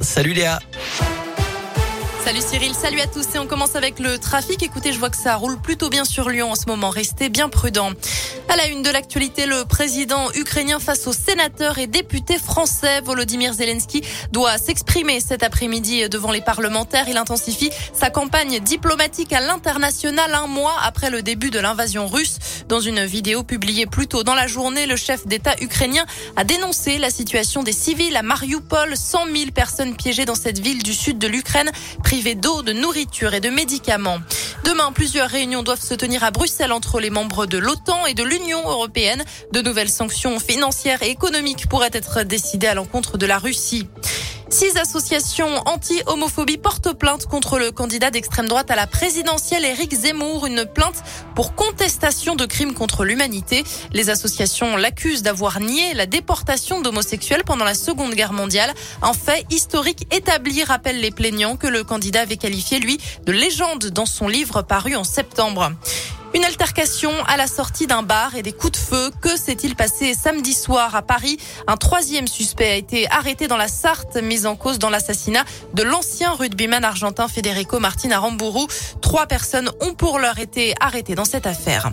Salut Léa. Salut Cyril, salut à tous et on commence avec le trafic. Écoutez, je vois que ça roule plutôt bien sur Lyon en ce moment. Restez bien prudents. À la une de l'actualité, le président ukrainien face aux sénateurs et députés français, Volodymyr Zelensky, doit s'exprimer cet après-midi devant les parlementaires. Il intensifie sa campagne diplomatique à l'international un mois après le début de l'invasion russe. Dans une vidéo publiée plus tôt dans la journée, le chef d'État ukrainien a dénoncé la situation des civils à Mariupol. 100 000 personnes piégées dans cette ville du sud de l'Ukraine, privées d'eau, de nourriture et de médicaments. Demain, plusieurs réunions doivent se tenir à Bruxelles entre les membres de l'OTAN et de l'Union européenne. De nouvelles sanctions financières et économiques pourraient être décidées à l'encontre de la Russie. Six associations anti-homophobie portent plainte contre le candidat d'extrême droite à la présidentielle Éric Zemmour, une plainte pour contestation de crimes contre l'humanité. Les associations l'accusent d'avoir nié la déportation d'homosexuels pendant la Seconde Guerre mondiale, un fait historique établi, rappellent les plaignants que le candidat avait qualifié, lui, de légende dans son livre paru en septembre. Une altercation à la sortie d'un bar et des coups de feu. Que s'est-il passé samedi soir à Paris? Un troisième suspect a été arrêté dans la Sarthe, mis en cause dans l'assassinat de l'ancien rugbyman argentin Federico Martin Aramburu. Trois personnes ont pour l'heure été arrêtées dans cette affaire.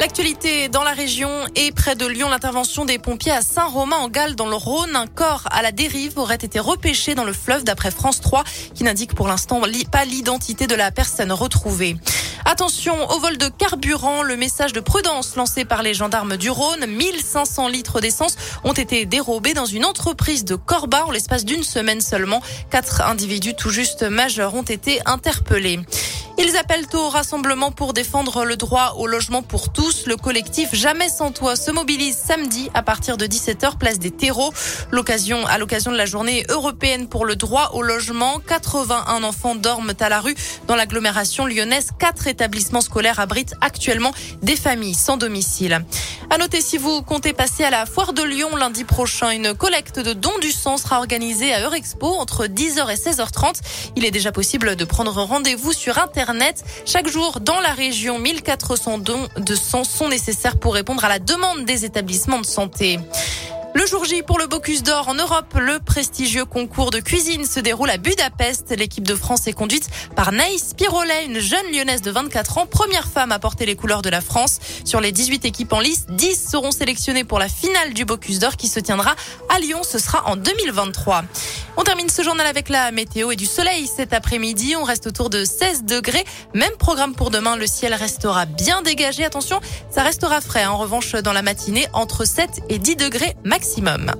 L'actualité dans la région et près de Lyon, l'intervention des pompiers à Saint-Romain en Galles dans le Rhône. Un corps à la dérive aurait été repêché dans le fleuve d'après France 3 qui n'indique pour l'instant pas l'identité de la personne retrouvée. Attention au vol de carburant. Le message de prudence lancé par les gendarmes du Rhône. 1500 litres d'essence ont été dérobés dans une entreprise de Corba en l'espace d'une semaine seulement. Quatre individus tout juste majeurs ont été interpellés. Ils appellent au rassemblement pour défendre le droit au logement pour tous. Le collectif Jamais sans toi se mobilise samedi à partir de 17h place des terreaux. L'occasion, à l'occasion de la journée européenne pour le droit au logement, 81 enfants dorment à la rue dans l'agglomération lyonnaise. Quatre établissements scolaires abritent actuellement des familles sans domicile. À noter si vous comptez passer à la foire de Lyon lundi prochain, une collecte de dons du sang sera organisée à Eurexpo entre 10h et 16h30. Il est déjà possible de prendre rendez-vous sur Internet. Chaque jour, dans la région, 1400 dons de sang sont nécessaires pour répondre à la demande des établissements de santé. Le jour J pour le Bocuse d'Or en Europe, le prestigieux concours de cuisine se déroule à Budapest. L'équipe de France est conduite par Naïs Pirolet, une jeune lyonnaise de 24 ans, première femme à porter les couleurs de la France. Sur les 18 équipes en lice, 10 seront sélectionnées pour la finale du Bocuse d'Or qui se tiendra à Lyon. Ce sera en 2023. On termine ce journal avec la météo et du soleil cet après-midi. On reste autour de 16 degrés. Même programme pour demain. Le ciel restera bien dégagé. Attention, ça restera frais. En revanche, dans la matinée, entre 7 et 10 degrés Merci Léa.